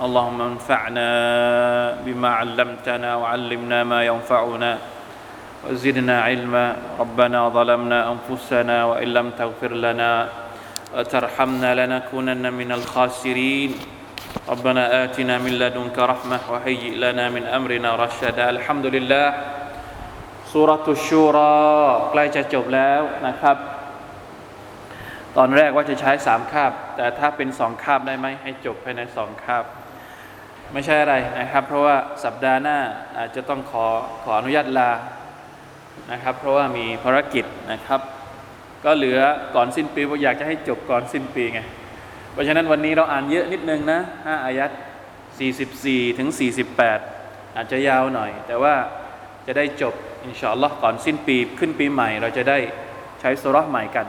اللهم انفعنا بما علمتنا وعلمنا ما ينفعنا وزدنا علما ربنا ظلمنا أنفسنا وإن لم تغفر لنا وترحمنا لنكونن من الخاسرين ربنا آتنا من لدنك رحمة وهيئ لنا من أمرنا رشدا الحمد لله สุรตุชูรอใกล้จะจบแล้วนะครับ ตอนแรกว่าจะใช้สามคาบ แต่ถ้าเป็นสองคาบได้ไหมให้จบภายในสองคาบ ไม่ใช่อะไรนะครับ เพราะว่าสัปดาห์หน้าอาจจะต้องขอขออนุญาตลานะครับ เพราะว่ามีภารกิจนะครับ ก็เหลือก่อนสิ้นปีผมอยากจะให้จบก่อนสิ้นปีไงเพราะฉะนั้นวันนี้เราอ่านเยอะนิดนึงนะห้าอายัด44 ถึง 48 อาจจะยาวหน่อย แต่ว่าจะได้จบอินชาอัลลอฮ์ก่อนสิ้นปีขึ้นปีใหม่ เราจะได้ใช้สุราใหม่กัน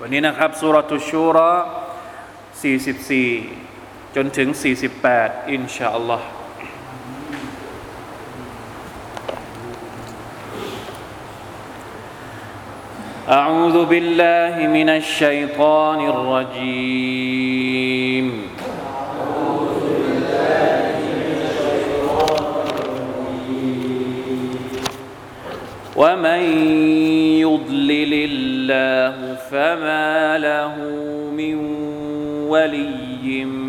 วันนี้นะครับสุรตุชูรอ44 จนถึง 48 อินชาอัลลอฮ์ أعوذ بالله من الشيطان الرجيم ومن يضلل الله فما له من ولي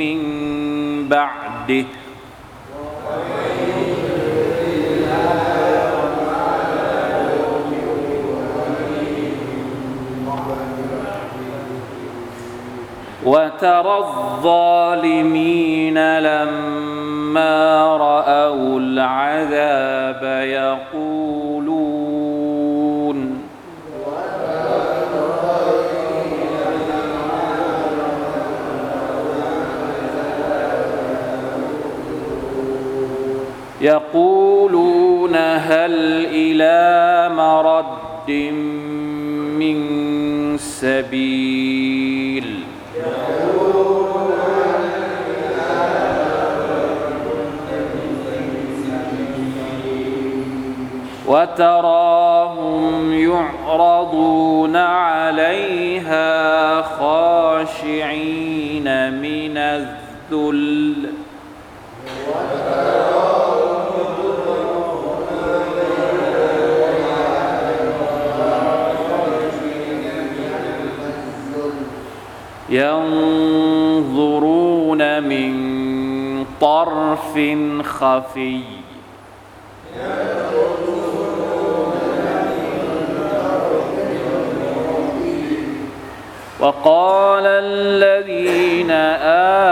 من بعده. وترى الظالمين لما رأوا العذاب يقولون يقولون هل إلى مرد من سبيل؟ وتراهم يعرضون عليها خاشعين من الذل. ينظرون من طرف خفي. وقال الذين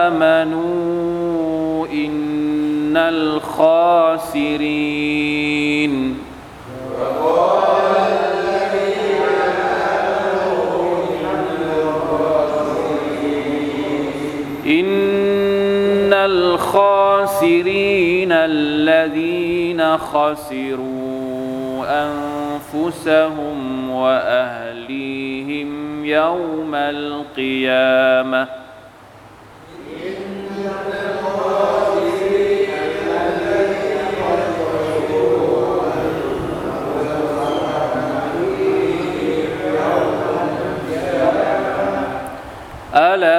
آمنوا إن الخاسرين الخاسرين الذين خسروا أنفسهم وأهليهم يوم القيامة. ألا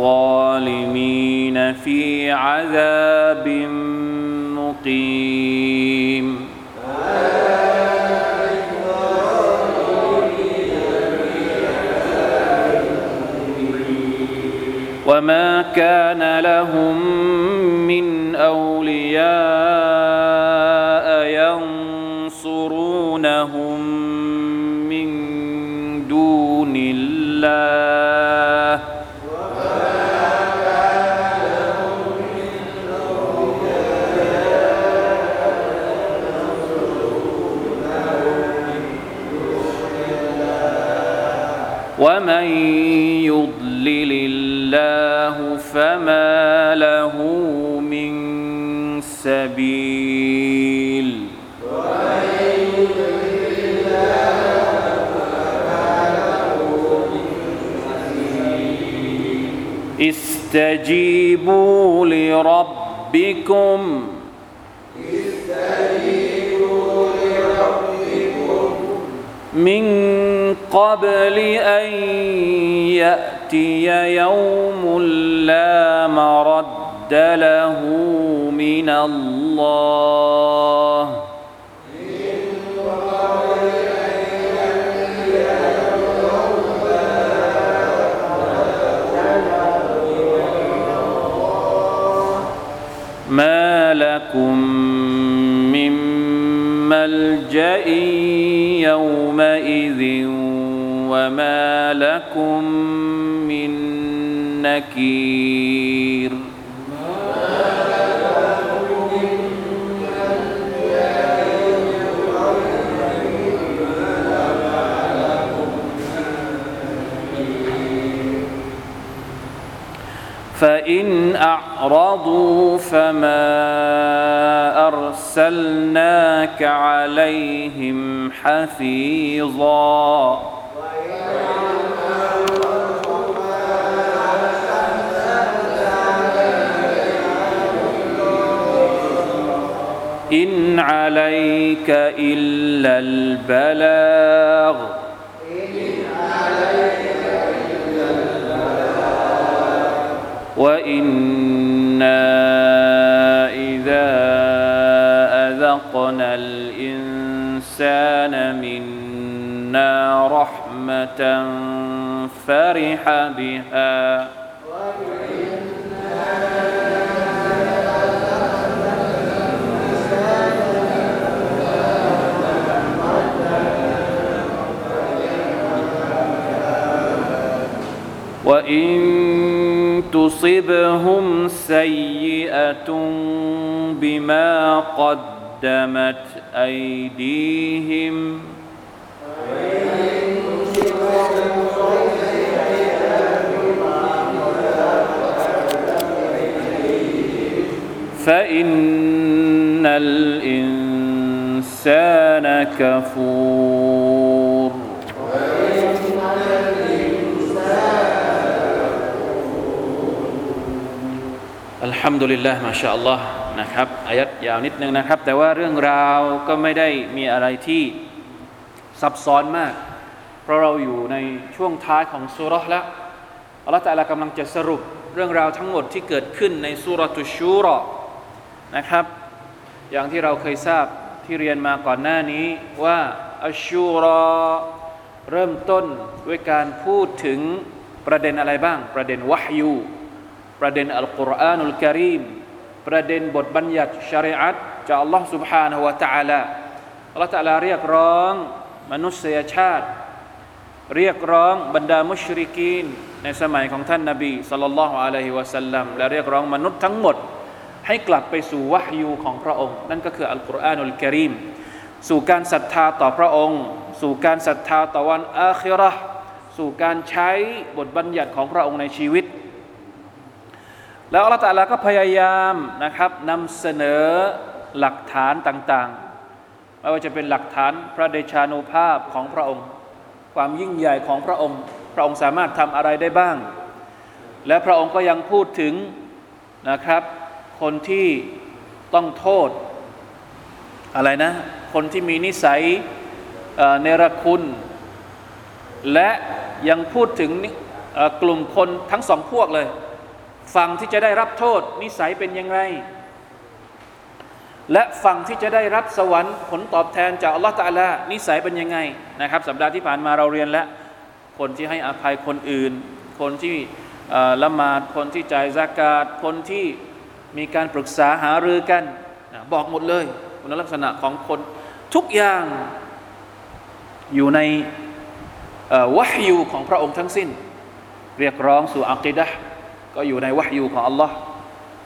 الظالمين في عذاب مقيم وما كان لهم من أولياء استجيبوا لربكم. من قبل أن يأتي يوم لا مرد له من الله. نكير فإن أعرضوا فما أرسلناك عليهم حفيظا. إن عليك إلا البلاغ. وإنا إذا أذقنا الإنسان منا رحمة فرح بها. وإن تصبهم سيئة بما قدمت أيديهم. فإن الإنسان كفور. ฮัมดุลิลละมาชาอัลลอฮ์นะครับอายัดยาวนิดนึงนะครับ แต่ว่าเรื่องราวก็ไม่ได้มีอะไรที่ซับซ้อนมาก เพราะเราอยู่ในช่วงท้ายของสุรษแล้วอัลลอฮฺแต่ละกำลังจะสรุปเรื่องราวทั้งหมดที่เกิดขึ้นในสุรตุชูรอนะครับ อย่างที่เราเคยทราบที่เรียนมาก่อนหน้านี้ว่าอัชูรอเริ่มต้นด้วยการพูดถึงประเด็นอะไรบ้าง ประเด็นวะฮยู ประเด็นอัลกุรอานุลกิริมประเด็นบทบัญญัติชริอัตจากอัลลอฮ์ سبحانه และ تعالى อัลลอฮ์ تعالى เรียกร้องมนุษยชาติ เรียกร้องบรรดามุชริกีน ในสมัยของท่านนาบีสัลลัลลอฮุอะลัยฮิวะสัลลัมและเรียกร้องมนุษย์ทั้งหมด ให้กลับไปสู่วะฮยูของพระองค์ นั่นก็คืออัลกุรอานุลกิริมสู่การศรัทธาต่อพระองค์ สู่การศรัทธาต่อวันอาคิเราะห์สู่การใช้บทบัญญัติของพระองค์ในชีวิต แล้วอัลลอฮฺตาลาก็พยายามนะครับนำเสนอหลักฐานต่างๆ ไม่ว่าจะเป็นหลักฐานพระเดชานุภาพของพระองค์ ความยิ่งใหญ่ของพระองค์ พระองค์สามารถทำอะไรได้บ้าง และพระองค์ก็ยังพูดถึงนะครับ คนที่ต้องโทษ อะไรนะ คนที่มีนิสัยเนรคุณ และยังพูดถึงกลุ่มคนทั้งสองพวกเลย ฝั่งที่จะได้รับโทษนิสัยเป็นยังไงและฝั่งที่จะได้รับสวรรค์ผลตอบแทนจากอัลลอฮฺตะอาลานิสัยเป็นยังไงนะครับสัปดาห์ที่ผ่านมาเราเรียนแล้ว คนที่ให้อภัยคนอื่น คนที่ละหมาดคนที่จ่ายซากาตคนที่มีการปรึกษาหารือกันนะบอกหมดเลยคุณลักษณะของคนทุกอย่างอยู่ในวะฮยูของพระองค์ทั้งสิ้น เรียกร้องสู่อักิดะ ก็อยู่ในวะฮยูของอัลลอฮ์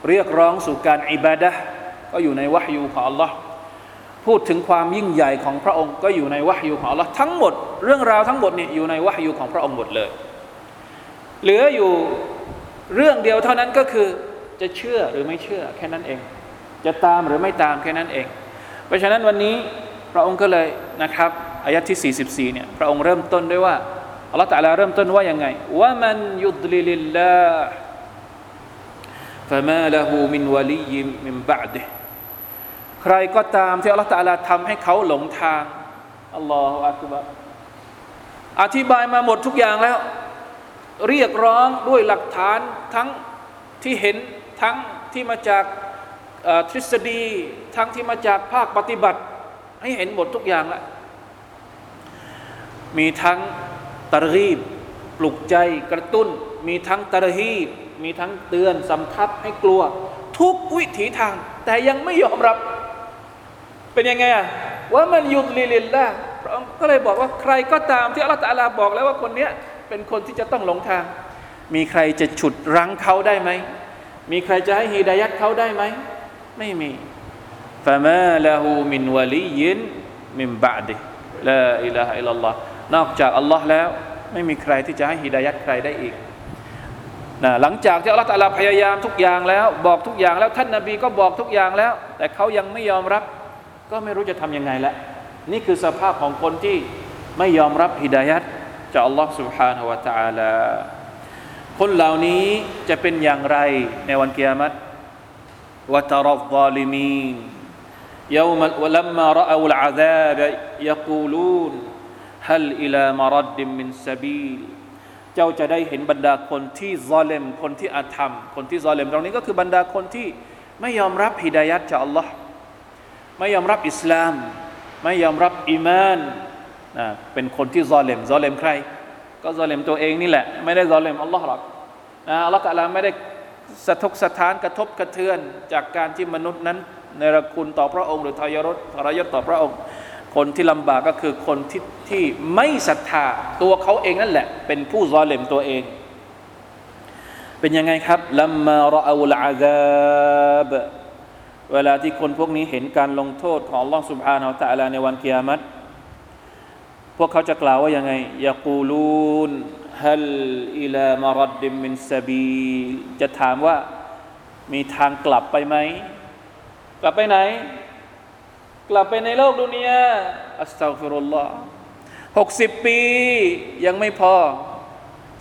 เรียกร้องสู่การอิบาดะห์ก็อยู่ในวะฮยูของอัลลอฮ์พูดถึงความยิ่งใหญ่ของพระองค์ก็อยู่ในวะฮยูของอัลลอฮ์ทั้งหมด เรื่องราวทั้งหมดเนี่ยอยู่ในวะฮยูของพระองค์หมดเลย เหลืออยู่เรื่องเดียวเท่านั้นก็คือจะเชื่อหรือไม่เชื่อแค่นั้นเอง จะตามหรือไม่ตามแค่นั้นเอง เพราะฉะนั้นวันนี้พระองค์ก็เลยนะครับอายะที่ 44 เนี่ยพระองค์เริ่มต้นด้วยว่าอัลลอฮฺตะลาเริ่มต้นว่ายังไงว่ามันยุดลิลิล ฟะมาละหูมินวลีมินบาดิใครก็ตามที่อัลลอฮฺตาลาทำให้เขาหลงทางอัลลอฮฺอักบะอธิบายมาหมดทุกอย่างแล้ว เรียกร้องด้วยหลักฐานทั้งที่เห็นทั้งที่มาจากทฤษฎี ทั้งที่มาจากภาคปฏิบัติ ให้เห็นหมดทุกอย่างแล้วมีทั้งตะรีบปลุกใจกระตุ้น มีทั้งตะรีบ มีทั้งเตือนสำทับให้กลัว ทุกวิถีทาง แต่ยังไม่ยอมรับ เป็นยังไงอะว่าمَن يُضْلِلِ اللَّهُพระองค์ก็เลยบอกว่าใครก็ตามที่อัลลอฮฺตาลาบอกแล้วว่าคนเนี้ยเป็นคนที่จะต้องหลงทาง มีใครจะฉุดรั้งเขาได้ไหม มีใครจะให้ฮีดายัดเขาได้ไหม ไม่มีفَمَا لَهُ مِن وَلِيٍّ مِّن بَعْدِهِ لا إله إلا اللهนอกจากอัลลอฮ์แล้ว ไม่มีใครที่จะให้ฮีดายัดใครได้อีก นะหลังจากที่อัลลอฮฺตาลาพยายามทุกอย่างแล้ว บอกทุกอย่างแล้วท่านนาบีก็บอกทุกอย่างแล้ว แต่เขายังไม่ยอมรับ ก็ไม่รู้จะทํำยังไงละนี่คือสภาพของคนที่ไม่ยอมรับฮิดายัดจากอัลลอฮ์ سبحانه และ تعالى คนเหล่านี้จะเป็นอย่างไรในวันกิยามัตวะตรซาลิมีน يوم ولما رأوا العذاب يقولون هل إلى مرد من سبيل เจ้าจะได้เห็นบรรดาคนที่ซอเลมคนที่อาธรรม คนที่ซอเลมตรงนี้ก็คือบรรดาคนที่ไม่ยอมรับฮิดายัดจากอัลลอฮ์ไม่ยอมรับอิสลาม ไม่ยอมรับอีมานนะเป็นคนที่ซอเลมซอเลมใคร ก็ซอเลมตัวเองนี่แหละ ไม่ได้ซอเลมอัลลอฮ์หรอกนะอัลลอฮ์ตะลาไม่ได้สะทกสะท้านกระทบกระเทือนจากการที่มนุษย์นั้นในรคุณต่อพระองค์ หรือทายรถทรยศต่อพระองค์ คนที่ลำบากก็คือคนที่ที่ไม่ศรัทธาตัวเขาเองนั่นแหละ เป็นผู้ซอเลมตัวเอง เป็นยังไงครับลัมมารออาลอาซาบเวลาที่คนพวกนี้เห็นการลงโทษของ Allah Subhanahu wa Taala ในวันกิยามัตพวกเขาจะกล่าวว่ายังไงยากูลูนฮัลอิลามารดดิมินซาบีจะถามว่ามีทางกลับไปไหม กลับไปไหน กลับไปในโลกดุนยาอัสตัฟิรุลลอฮ์หกสิบปียังไม่พอ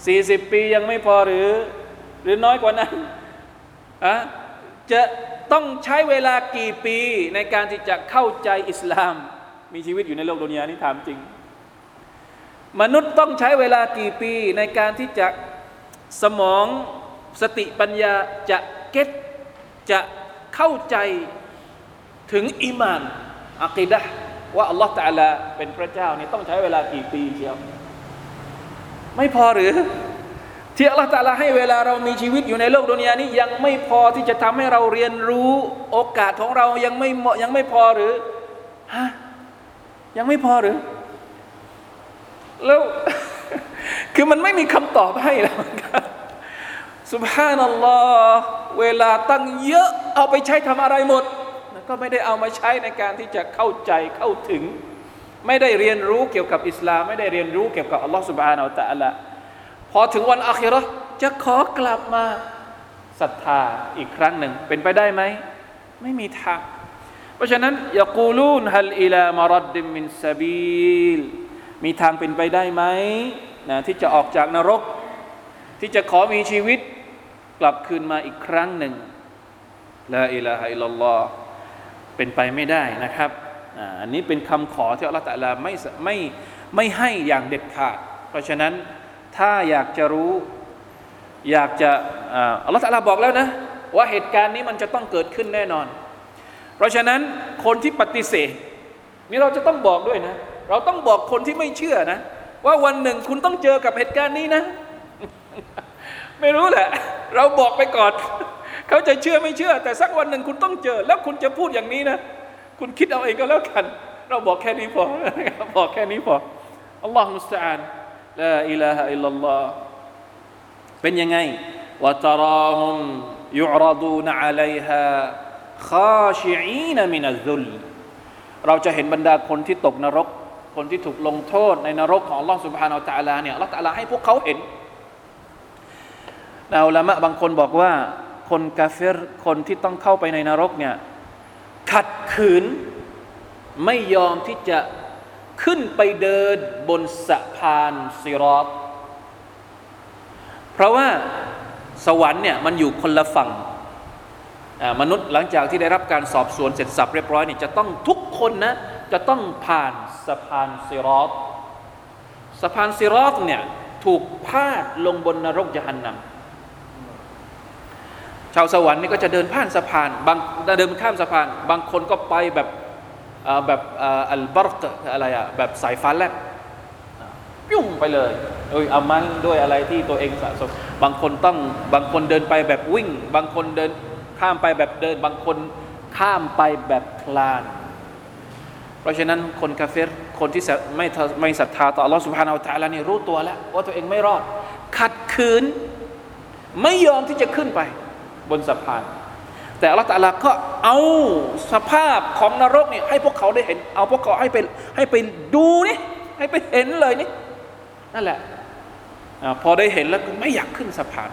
สี่สิบปียังไม่พอหรือ หรือน้อยกว่านั้นอะจะต้องใช้เวลากี่ปีในการที่จะเข้าใจอิสลาม มีชีวิตอยู่ในโลกดุนยานี่ถามจริง มนุษย์ต้องใช้เวลากี่ปีในการที่จะสมองสติปัญญาจะเก็ตจะเข้าใจถึงอิมาน อักีดะว่าอัลลอฮฺตะลาเป็นพระเจ้านี่ต้องใช้เวลากี่ปีเชียว ไม่พอหรือ ที่อัลลอฮฺตะลาให้เวลาเรามีชีวิตอยู่ในโลกดุนยานี้ยังไม่พอที่จะทำให้เราเรียนรู้โอกาสของเรายังไม่เหมาะยังไม่พอหรือฮะยังไม่พอหรือ แล้วคือมันไม่มีคำตอบให้แล้วสุบฮานัลลอฮ์เวลาตั้งเยอะเอาไปใช้ทำอะไรหมด ก็ไม่ได้เอามาใช้ในการที่จะเข้าใจเข้าถึง ไม่ได้เรียนรู้เกี่ยวกับอิสลาม ไม่ได้เรียนรู้เกี่ยวกับอัลลอฮ์สุบานอัลตะละพอถึงวันอาคิรอจะขอกลับมาศรัทธาอีกครั้งหนึ่งเป็นไปได้ไหมไม่มีทางเพราะฉะนั้นยากูลูนฮัลอิลามารดดิมินซาบีลมีทางเป็นไปได้ไหมนะที่จะออกจากนรก ที่จะขอมีชีวิตกลับคืนมาอีกครั้งหนึ่งลาอิลาฮะอิลลัลลอฮ์ เป็นไปไม่ได้นะครับอันนี้เป็นคำขอที่อัลลอฮฺตะลาไม่ไม่ไม่ให้อย่างเด็ดขาด เพราะฉะนั้นถ้าอยากจะรู้อยากจะอัลลอฮฺตะลาบอกแล้วนะว่าเหตุการณ์นี้มันจะต้องเกิดขึ้นแน่นอน เพราะฉะนั้นคนที่ปฏิเสธนี่เราจะต้องบอกด้วยนะ เราต้องบอกคนที่ไม่เชื่อนะ ว่าวันหนึ่งคุณต้องเจอกับเหตุการณ์นี้นะ ไม่รู้แหละ เราบอกไปก่อน เขาจะเชื่อไม่เชื่อ แต่สักวันหนึ่งคุณต้องเจอ แล้วคุณจะพูดอย่างนี้นะ คุณคิดเอาเองก็แล้วกัน เราบอกแค่นี้พอบอกแค่นี้พออัลลอฮฺมุสตาานลาอิลาฮะอิลลัลลอฮเป็นยังไงวะตาราฮุมยุรดูนอะลัยฮาคาชิอีนมินัซุลเราจะเห็นบรรดาคนที่ตกนรก คนที่ถูกลงโทษในนรกของลลอฮ์สุบฮานาอัลตะลาเนี่ยอัลตะลาให้พวกเขาเห็นนาอุลามะบางคนบอกว่า คนกาเฟรคนที่ต้องเข้าไปในนรกเนี่ยขัดขืน ไม่ยอมที่จะขึ้นไปเดินบนสะพานซิรอตเพราะว่าสวรรค์เนี่ยมันอยู่คนละฝั่งมนุษย์หลังจากที่ได้รับการสอบสวนเสร็จสับเรียบร้อยนี่จะต้องทุกคนนะจะต้องผ่านสะพานซิรอตสะพานซิรอตเนี่ยถูกพาดลงบนนรกยานนำ ชาวสวรรค์นี่ก็จะเดินผ่านสะพานบางเดินข้ามสะพาน บางคนก็ไปแบบแบบอัลบาร์กอะไรอะแบบสายฟ้าแลบปิ้งไปเลยโดยอามันด้วยอะไรที่ตัวเองสะสมบางคนต้องบางคนเดินไปแบบวิ่ง บางคนเดินข้ามไปแบบเดิน บางคนข้ามไปแบบคลาน เพราะฉะนั้นคนคาเฟ่คนที่ไม่ไม่ศรัทธาต่อ Allah Subhanahu Wa รนี่รู้ตัวแล้ว ว่าตัวเองไม่รอด ขัดขืน ไม่ยอมที่จะขึ้นไป บนสะพาน แต่อัลลอฮฺตะลาก็เอาสภาพของนรกเนี่ยให้พวกเขาได้เห็น เอาพวกเขาให้ไปให้ไปดูนี่ให้ไปเห็นเลยนี่นั่นแหละ พอได้เห็นแล้วก็ไม่อยากขึ้นสะพาน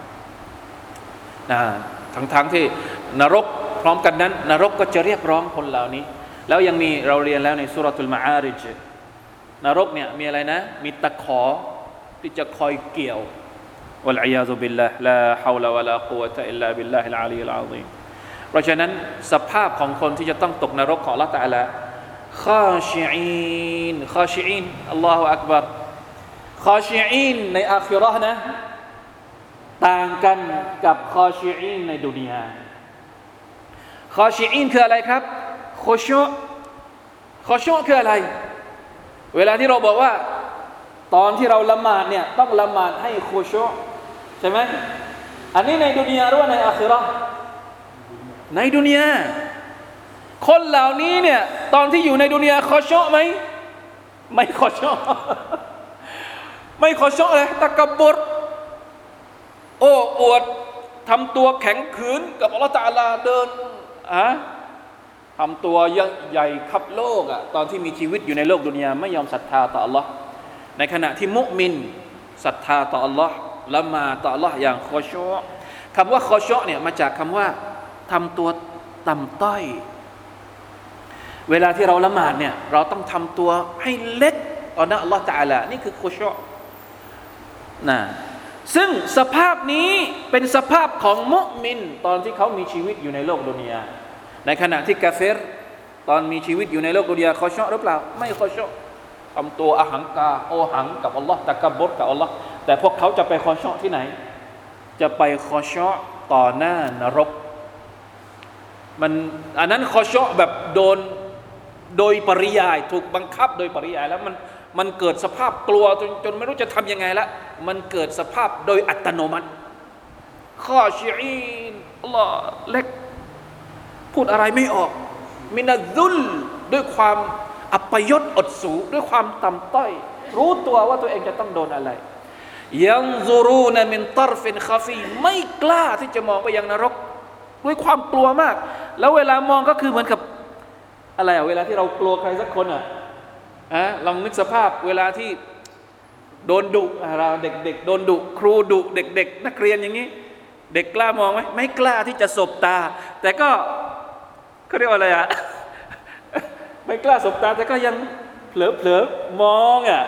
ทั้งๆทที่นรกพร้อมกันนั้น นรกก็จะเรียกร้องคนเหล่านี้ แล้วยังมีเราเรียนแล้วในسورة المعارجนรกเนี่ยมีอะไรนะ มีตะขอที่จะคอยเกี่ยว والعياذ بالله لا حول ولا قوة إلا بالله العلي العظيمเพราะฉะนั้นสภาพของคนที่จะต้องตกนรกของอัลลอฮฺตาลาخاشعين خاشعين الله أكبر خاشعين ในอาคิรอนะต่างกันกับ خاشعين ในดุนยา خاشعين คืออะไรครับ خشوع خشوع คืออะไร เวลาที่เราบอกว่า ตอนที่เราละหมาดเนี่ยต้องละหมาดให้ خشوع ใช่ไหมอันนี้ในดุนยาหรือว่าในอาคิรอในดุนยาคนเหล่านี้เนี่ยตอนที่อยู่ในดุนยาขอชอไหมไม่ขอชอไม่ขอชอเลยตะกบดโอ้อวดทำตัวแข็งขืนกับอัลลอฮฺตาลาเดินอะทำตัวใหญ่ขับโลกอะตอนที่มีชีวิตอยู่ในโลกดุนยาไม่ยอมศรัทธาต่ออัลลอฮ์ในขณะที่มุมินศรัทธาต่ออัลลอฮ์ ละมาต่อลออย่างขอชอคำว่าขอชอเนี่ยมาจากคำว่าทำตัวต่ำต้อย เวลาที่เราละหมาดเนี่ยเราต้องทำตัวให้เล็กต่อหน้าอัลลอฮ์ตาละนี่คือโคชอนะซึ่งสภาพนี้เป็นสภาพของมุมิน ตอนที่เขามีชีวิตอยู่ในโลกดุนยาในขณะที่กาเฟรตอนมีชีวิตอยู่ในโลกดุนยาเขาชอบหรือเปล่า ไม่เขาชอบทำตัวอหังกาโอหังกับอัลลอฮ์ตะกบดกับอัลลอฮ์ แต่พวกเขาจะไปคอชอที่ไหน จะไปคอชอต่อหน้านรก มันอันนั้นคอชอแบบโดนโดยปริยายถูกบังคับโดยปริยายแล้วมันมันเกิดสภาพกลัวจนจนไม่รู้จะทำยังไงละมันเกิดสภาพโดยอัตโนมัติ ข้อชีอินอัลลอฮ์เล็ก พูดอะไรไม่ออก มินาดุลด้วยความอัปยศอดสูด้วยความต่ำต้อย รู้ตัวว่าตัวเองจะต้องโดนอะไร ยังซูรูนมินตรฟินคาฟีไม่กล้าที่จะมองไปยังนรก ด้วยความกลัวมาก แล้วเวลามองก็คือเหมือนกับอะไรอะเวลาที่เรากลัวใครสักคนอะอะลองนึกสภาพเวลาที่โดนดุเราเด็กๆโดนดุครูดุเด็ก ๆ นักเรียนอย่างนี้ เด็กกล้ามองไหมไม่กล้าที่จะสบตา แต่ก็เขาเรียกว่าอะไรอะไม่กล้าสบตาแต่ก็ยังเผลอๆมองอะ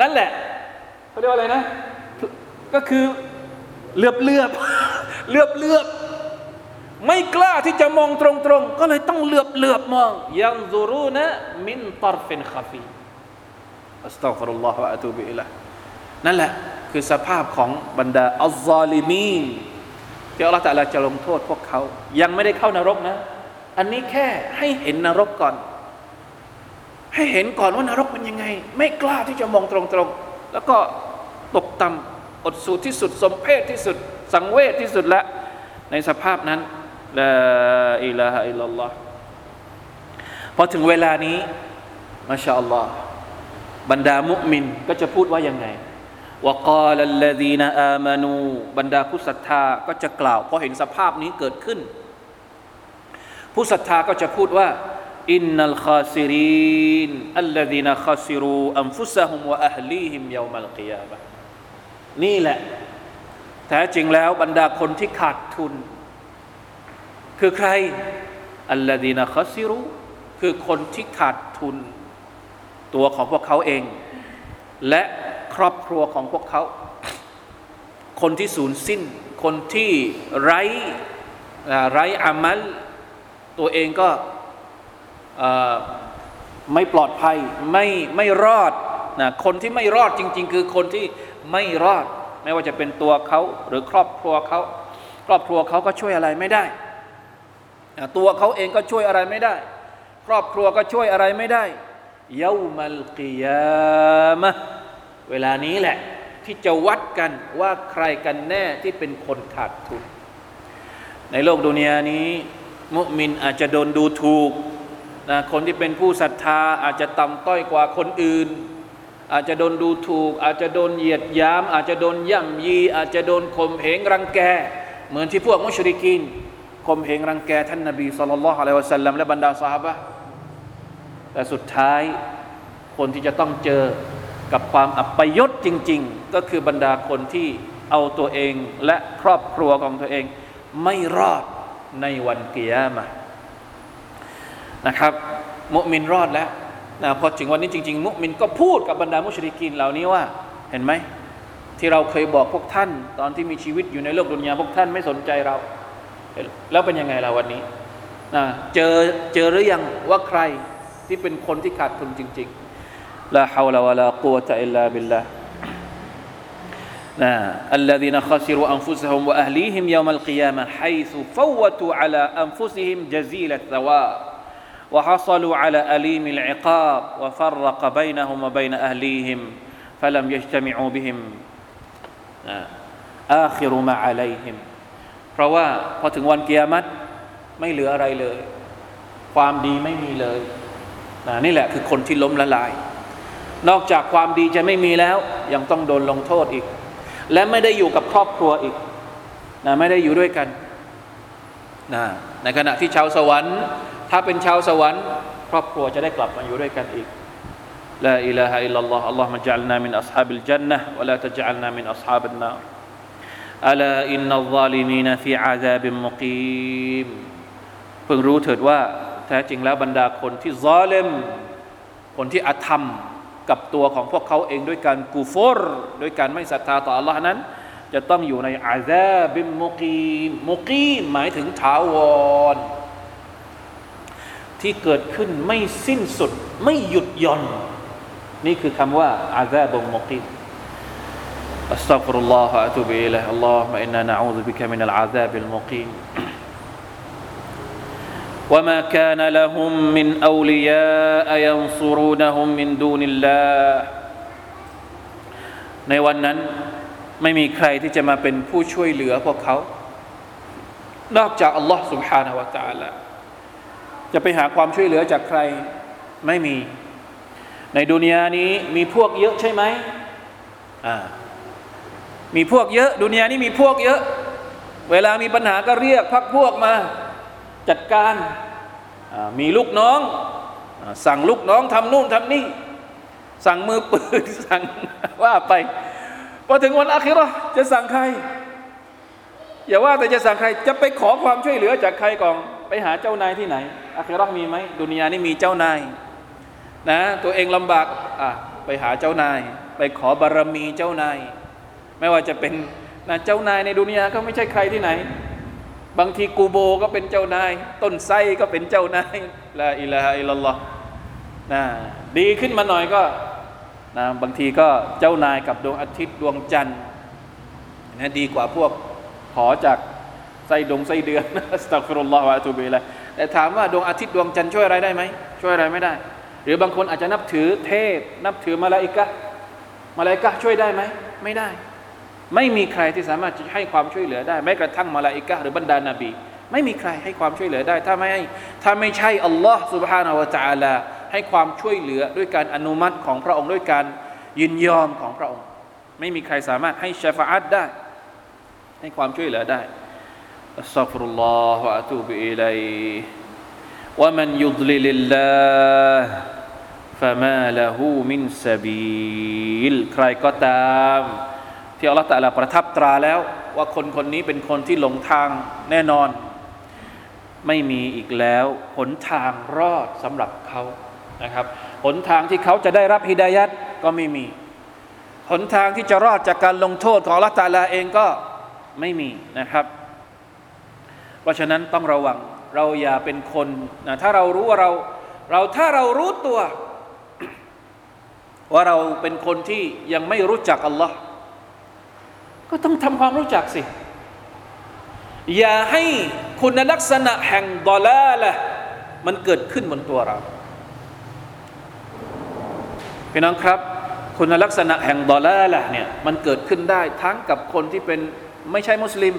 นั่นแหละเขาเรียกว่าอะไรนะ ก็คือเลือบเลือบเลือบเลือบไม่กล้าที่จะมองตรงๆ ก็เลยต้องเหลือบเหลือบมอง ยังซูรูนะมินตรฟินคาฟีอัสตัฟรุลลอฮฺวะอะตูบิอิละนั่นแหละ คือสภาพของบรรดาอัลซาลิมีนที่อัลลอฮฺตะลาจะลงโทษพวกเขา ยังไม่ได้เข้านรกนะ อันนี้แค่ให้เห็นนรกก่อน ให้เห็นก่อนว่านรกเป็นยังไง ไม่กล้าที่จะมองตรงๆ แล้วก็ตกต่ำ อดสูที่สุด สมเพศที่สุด สังเวชที่สุดและ ในสภาพนั้นลาอิลาฮะอิลลอฮ์พอถึงเวลานี้มาชาอัลลอฮ์บรรดามุมินก็จะพูดว่ายังไงวกาลลดีนอามานูบรรดาผู้ศรัทธาก็จะกล่าวพอเห็นสภาพนี้เกิดขึ้น ผู้ศรัทธาก็จะพูดว่าอินนัลคาซิรินอัลลดีนคาซิรูอัมฟุสฮุมวะอัฮลีฮิมยามัลกิยามะ นี่แหละ แท้จริงแล้วบรรดาคนที่ขาดทุน คือใครอัลลดีนคาซิรูคือคนที่ขาดทุน ตัวของพวกเขาเอง และครอบครัวของพวกเขา คนที่สูญสิ้น คนที่ไร้ไร้อามัล ตัวเองก็ไม่ปลอดภัยไม่ไม่รอดนะคนที่ไม่รอดจริง ๆ คือคนที่ ไม่รอด ไม่ว่าจะเป็นตัวเขาหรือครอบครัวเขาครอบครัวเขาก็ช่วยอะไรไม่ได้ ตัวเขาเองก็ช่วยอะไรไม่ได้ ครอบครัวก็ช่วยอะไรไม่ได้เยามัลกิยามะเวลานี้แหละที่จะวัดกันว่าใครกันแน่ที่เป็นคนขาดทุน ในโลกดุนยานี้ มุมินอาจจะโดนดูถูกนะคนที่เป็นผู้ศรัทธาอาจจะต่ำต้อยกว่าคนอื่น อาจจะโดนดูถูก อาจจะโดนเหยียดยาม อาจจะโดนย่ำยี อาจจะโดนข่มเหงรังแก เหมือนที่พวกมุชริกินข่มเหงรังแกท่านนบีสุลต่านละฮ์อะลัยวะสัลลัมและบรรดาสหายแต่สุดท้ายคนที่จะต้องเจอกับความอัปยศจริง ๆ ก็คือบรรดาคนที่เอาตัวเองและครอบครัวของตัวเอง ไม่รอดในวันเกียรมานะครับ มุมินรอดแล้ว นะพอถึงวันนี้จริง ๆ มุมินก็พูดกับบรรดามุชริกินเหล่านี้ว่า เห็นไหมที่เราเคยบอกพวกท่าน ตอนที่มีชีวิตอยู่ในโลกดุนยาพวกท่านไม่สนใจเรา แล้วเป็นยังไงเราวันนี้นะเจอเจอหรือยังว่าใครที่เป็นคนที่ขาดทุนจริงๆลาฮาวลาวลากุวะตะอิลลาบิลลาห์นะอัลลดีนขัสิรุอันฟุสฮุมวะอัลลีฮิมยามัลกิยามะไฮซุฟวะตุอะลาอันฟุซฮิมจซีลัตซะวา وحصلوا على أليم العقاب وفرق بينهم وبين أهليهم فلم يجتمعوا بهم آخر ما عليهم เพราะว่าพอถึงวันเกียรติไม่เหลืออะไรเลย ความดีไม่มีเลยนะนี่แหละคือคนที่ล้มละลาย นอกจากความดีจะไม่มีแล้ว ยังต้องโดนลงโทษอีก และไม่ได้อยู่กับครอบครัวอีกนะไม่ได้อยู่ด้วยกันนะในขณะที่ชาวสวรรค์ ถ้าเป็นชาวสวรรค์ครอบครัวจะได้กลับมาอยู่ด้วยกันอีก لا إله إلا الله اللهم اجعلنا من أصحاب الجنة ولا تجعلنا من أصحاب النار ألا إن الظالمين في عذاب مقيم เพิ่งรู้เถิดว่าแท้จริงแล้วบรรดาคนที่ซอเลมคนที่อธรรมกับตัวของพวกเขาเองด้วยการกูฟอร์ด้วยการไม่ศรัทธาต่อ Allah นั้น จะต้องอยู่ในอาซาบิมมุกีมมุกีมหมายถึงถาวร ที่เกิดขึ้นไม่สิ้นสุดไม่หยุดย่อน นี่คือคำว่าอาซาบุมุกีม أستغفر الله وأتوب إليه اللهم إنا نعوذ بك من العذاب المقيم وما كان لهم من أولياء ينصرونهم من دون الله ในวันนั้นไม่มีใครที่จะมาเป็นผู้ช่วยเหลือพวกเขา นอกจากอัลลอฮ์ سبحانه และ تعالى จะไปหาความช่วยเหลือจากใครไม่มี ในดุนยานี้มีพวกเยอะใช่ไหมอ่ามีพวกเยอะ ดุนยานี้มีพวกเยอะ เวลามีปัญหาก็เรียกพักพวกมาจัดการมีลูกน้องสั่งลูกน้องทำนู่นทำนี่ สั่งมือปืนสั่งว่าไปพอถึงวันอาคิรอจะสั่งใคร อย่าว่าแต่จะสั่งใครจะไปขอความช่วยเหลือจากใครก่อน ไปหาเจ้านายที่ไหนอาคิรอมีไหมดุนยานี่มีเจ้านายนะตัวเองลำบากอะไปหาเจ้านาย ไปขอบารมีเจ้านาย ไม่ว่าจะเป็นนะเจ้านายในดุนยาก็ไม่ใช่ใครที่ไหน บางทีกูโบก็เป็นเจ้านาย ต้นไส้ก็เป็นเจ้านายลาอิลาฮะอิลลอฮ์นะดีขึ้นมาหน่อยก็นะบางทีก็เจ้านายกับดวงอาทิตย์ดวงจันทร์นะดีกว่าพวกขอจาก ไส้ดงไส้เดือนสตัฟิรุลลอฮฺวะตูบิละแต่ถามว่าดวงอาทิตย์ดวงจันทร์ช่วยอะไรได้ไหมช่วยอะไรไม่ได้ หรือบางคนอาจจะนับถือเทพ นับถือมาลาอิกะมาลาอิกะช่วยได้ไหมไม่ได้ ไม่มีใครที่สามารถจะให้ความช่วยเหลือได้แม้กระทั่งมาลาอิกะหรือบรรดานาบี ไม่มีใครให้ความช่วยเหลือได้ ถ้าไม่ถ้าไม่ใช่อัลลอฮ์สุบฮานาวะจาลาให้ความช่วยเหลือด้วยการอนุมัติของพระองค์ด้วยการยินยอมของพระองค์ ไม่มีใครสามารถให้ชฟาอัตได้ ให้ความช่วยเหลือได้ อัสซัฟรุลลอฮฺวะตูบิอิลัย ومن يضلل الله فما له من سبيل ใครก็ตามที่อัลลอฮฺตะลาประทับตราแล้ว ว่าคนคนนี้เป็นคนที่หลงทางแน่นอน ไม่มีอีกแล้วหนทางรอดสำหรับเขานะครับหนทางที่เขาจะได้รับฮิดายัดก็ไม่มีหนทางที่จะรอดจากการลงโทษของอัลลอฮฺตะลาเองก็ไม่มีนะครับ เพราะฉะนั้นต้องระวังเราอย่าเป็นคนนะถ้าเรารู้ว่าเราเราถ้าเรารู้ตัว ว่าเราเป็นคนที่ยังไม่รู้จักอัลลอฮ์ก็ต้องทำความรู้จักสิ อย่าให้คุณลักษณะแห่งดอลาละมันเกิดขึ้นบนตัวเราพี่น้องครับ คุณลักษณะแห่งดอลาละเนี่ยมันเกิดขึ้นได้ทั้งกับคนที่เป็นไม่ใช่มุสลิม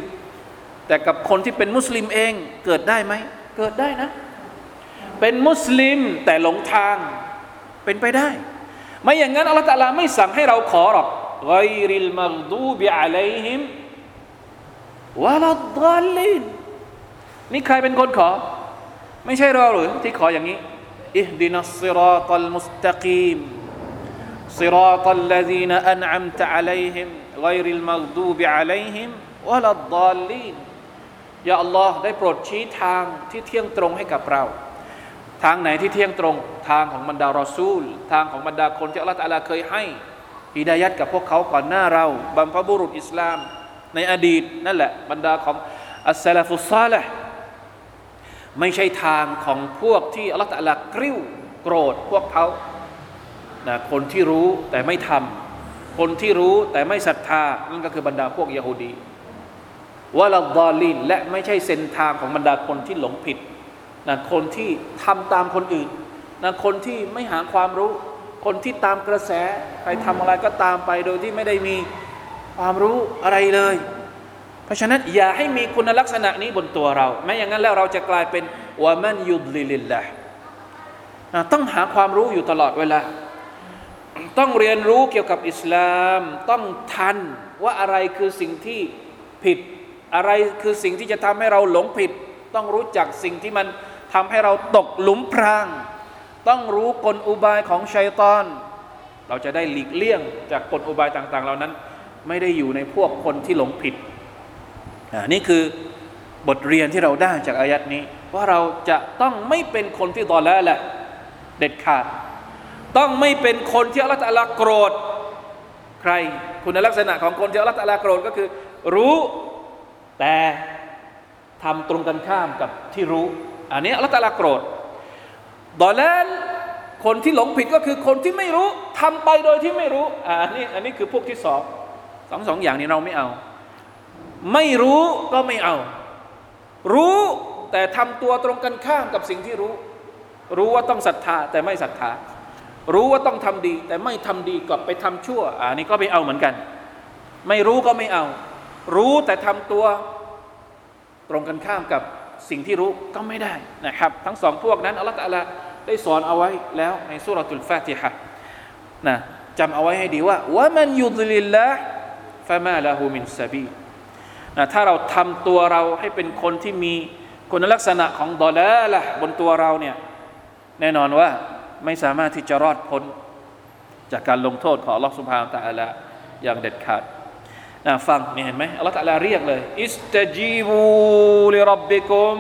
แต่กับคนที่เป็นมุสลิมเองเกิดได้ไหม เกิดได้นะ เป็นมุสลิมแต่หลงทางเป็นไปได้ ไม่อย่างนั้นอัลลอฮฺตาลไม่สั่งให้เราขอหรอกไกริลมักดูบิอะลัยฮิมวะลัดลลินนี่ใครเป็นคนขอ ไม่ใช่เราหรือที่ขออย่างนี้อิฮดินัสซิรอตัลมุสตะกีมซิรอตัลลซีนอันอัมตะอะลัยฮิมغير المغضوب عليهم ولا الضالين อัลลอฮ์ได้โปรดชี้ทางที่เที่ยงตรงให้กับเรา ทางไหนที่เที่ยงตรง ทางของบรรดารอซูล ทางของบรรดาคนที่อัลลอฮฺเคยให้ฮิดายัดกับพวกเขาก่อนหน้าเราบรรพบุรุษอิสลาม ในอดีตนั่นแหละบรรดาของالسلف الصالح ไม่ใช่ทางของพวกที่อัลลอฮฺกริ้วโกรธพวกเขานะคนที่รู้แต่ไม่ทำคนที่รู้แต่ไม่ศรัทธานั่นก็คือบรรดาพวกยะฮูดี วะลาดอลินและไม่ใช่เส้นทางของบรรดาคนที่หลงผิดนะคนที่ทำตามคนอื่นนะคนที่ไม่หาความรู้ คนที่ตามกระแส ใครทำอะไรก็ตามไปโดยที่ไม่ได้มีความรู้อะไรเลย เพราะฉะนั้นอย่าให้มีคุณลักษณะนี้บนตัวเราไม่อย่างนั้นแล้วเราจะกลายเป็นวามันยุดลิลิลละต้องหาความรู้อยู่ตลอดเวลาต้องเรียนรู้เกี่ยวกับอิสลาม ต้องทันว่าอะไรคือสิ่งที่ผิด อะไรคือสิ่งที่จะทำให้เราหลงผิด ต้องรู้จักสิ่งที่มันทำให้เราตกหลุมพราง ต้องรู้กลอุบายของชัยตอน เราจะได้หลีกเลี่ยงจากกลอุบายต่าง ๆ เหล่านั้น ไม่ได้อยู่ในพวกคนที่หลงผิดนี่คือบทเรียนที่เราได้จากอายัดนี้ ว่าเราจะต้องไม่เป็นคนที่ตอนแล้วแหละเด็ดขาด ต้องไม่เป็นคนที่อัลลอฮฺโกรธ ใคร คุณลักษณะของคนที่อัลลอฮฺโกรธก็คือ รู้ แต่ทำตรงกันข้ามกับที่รู้ อันนี้อัลลอฮฺโกรธดอแล้วคนที่หลงผิดก็คือคนที่ไม่รู้ทำไปโดยที่ไม่รู้อันนี้อันนี้คือพวกที่สองสองสองอย่างนี้เราไม่เอา ไม่รู้ก็ไม่เอา รู้แต่ทำตัวตรงกันข้ามกับสิ่งที่รู้ รู้ว่าต้องศรัทธาแต่ไม่ศรัทธารู้ว่าต้องทำดี แต่ไม่ทำดีกลับไปทำชั่วอันนี้ก็ไม่เอาเหมือนกัน ไม่รู้ก็ไม่เอา รู้แต่ทำตัวตรงกันข้ามกับสิ่งที่รู้ก็ไม่ได้นะครับ ทั้งสองพวกนั้นอัลลอฮฺตะลาได้สอนเอาไว้แล้วในสุรทูลฟาติฮะนะจำเอาไว้ให้ดีว่าว่ามันยุดลิลละฟะมาละหูมินซาบีนะถ้าเราทำตัวเราให้เป็นคนที่มีคุณลักษณะของดอลาละบนตัวเราเนี่ยแน่นอนว่าไม่สามารถที่จะรอดพ้น จากการลงโทษของอัลลอฮฺสุบฮานตะอัลาอย่างเด็ดขาด ฟังนี่เห็นไหมอัลลอฮฺตะลาเรียกเลยอิสตจีบูลิรับบิกุม